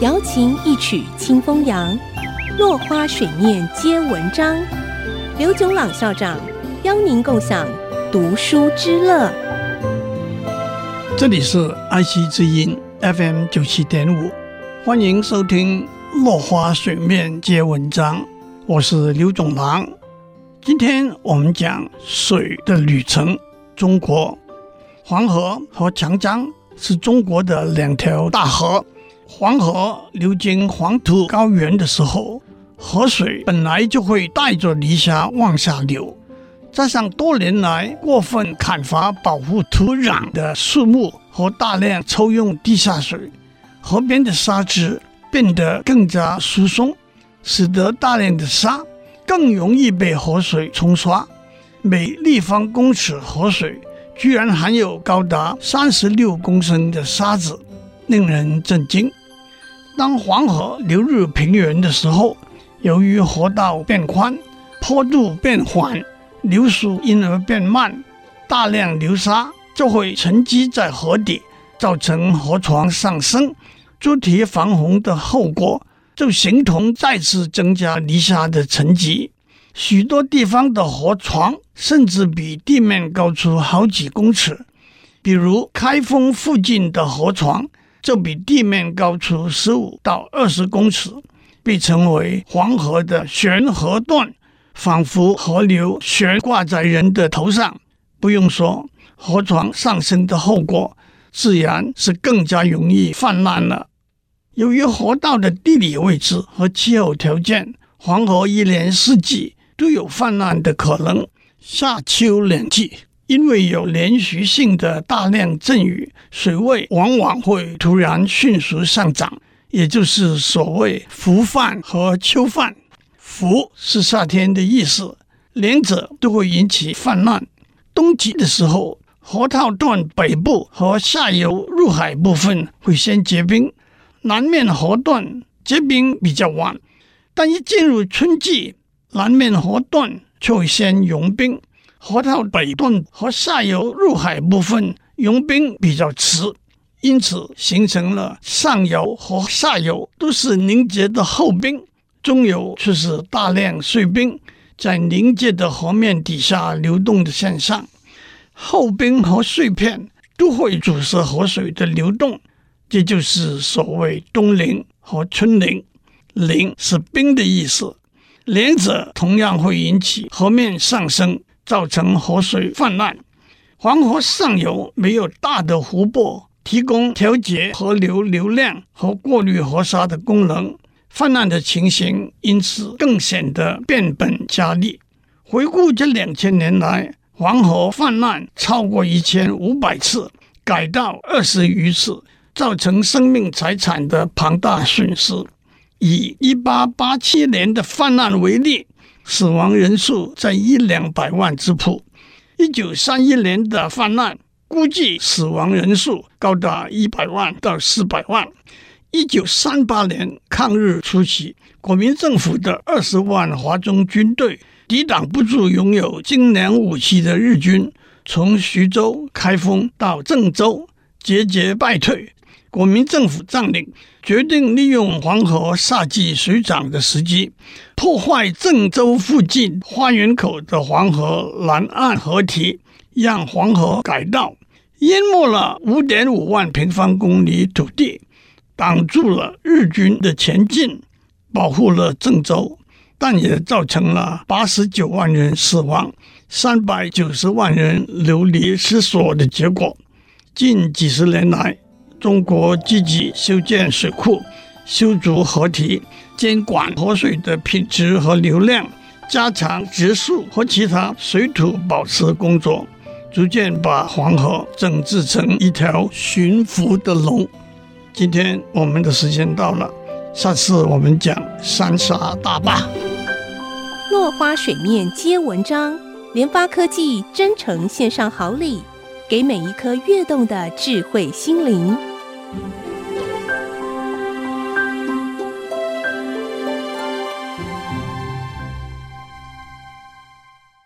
瑶琴一曲清风扬，落花水面皆文章。刘炯朗校长邀您共享读书之乐。这里是爱惜之音 FM 九七点五，欢迎收听《落花水面皆文章》，我是刘炯朗。今天我们讲水的旅程。中国黄河和长江是中国的两条大河。黄河流经黄土高原的时候，河水本来就会带着泥沙往下流，加上多年来过分砍伐保护土壤的树木和大量抽用地下水，河边的沙质变得更加疏松，使得大量的沙。更容易被河水冲刷，每立方公尺河水居然含有高达三十六公升的沙子，令人震惊。当黄河流入平原的时候，由于河道变宽、坡度变缓，流速因而变慢，大量流沙就会沉积在河底，造成河床上升、筑堤防洪的后果。就形同再次增加泥沙的沉积，许多地方的河床甚至比地面高出好几公尺。比如开封附近的河床就比地面高出十五到二十公尺，被称为黄河的悬河段，仿佛河流悬挂在人的头上。不用说，河床上升的后果，自然是更加容易泛滥了。由于河道的地理位置和气候条件，黄河一年四季都有泛滥的可能。夏秋两季，因为有连续性的大量阵雨，水位往往会突然迅速上涨，也就是所谓伏泛和秋泛。伏是夏天的意思，两者都会引起泛滥。冬季的时候，河套段北部和下游入海部分会先结冰。南面河段结冰比较晚，但一进入春季，南面河段就会先融冰。河套北段和下游入海部分融冰比较迟，因此形成了上游和下游都是凝结的厚冰，中游却是大量碎冰在凝结的河面底下流动的现象。厚冰和碎片都会阻塞河水的流动。这就是所谓冬凌和春凌。凌是冰的意思，两者同样会引起河面上升，造成河水泛滥。黄河上游没有大的湖泊提供调节河流流量和过滤河沙的功能，泛滥的情形因此更显得变本加厉。回顾这两千年来，黄河泛滥超过一千五百次，改道二十余次。造成生命财产的庞大损失。以一八八七年的泛滥为例，死亡人数在一两百万之谱。一九三一年的泛滥，估计死亡人数高达一百万到四百万。一九三八年抗日初期，国民政府的二十万华中军队抵挡不住拥有精良武器的日军，从徐州、开封到郑州节节败退。国民政府将领决定利用黄河夏季水涨的时机，破坏郑州附近花园口的黄河南岸河堤，让黄河改道，淹没了五点五万平方公里土地，挡住了日军的前进，保护了郑州，但也造成了八十九万人死亡、三百九十万人流离失所的结果。近几十年来，中国积极修建水库、修筑河堤、监管河水的品质和流量，加强植树和其他水土保持工作，逐渐把黄河整治成一条驯服的龙。今天我们的时间到了，下次我们讲三峡大坝。落花水面皆文章，联发科技真诚献上好礼，给每一颗跃动的智慧心灵。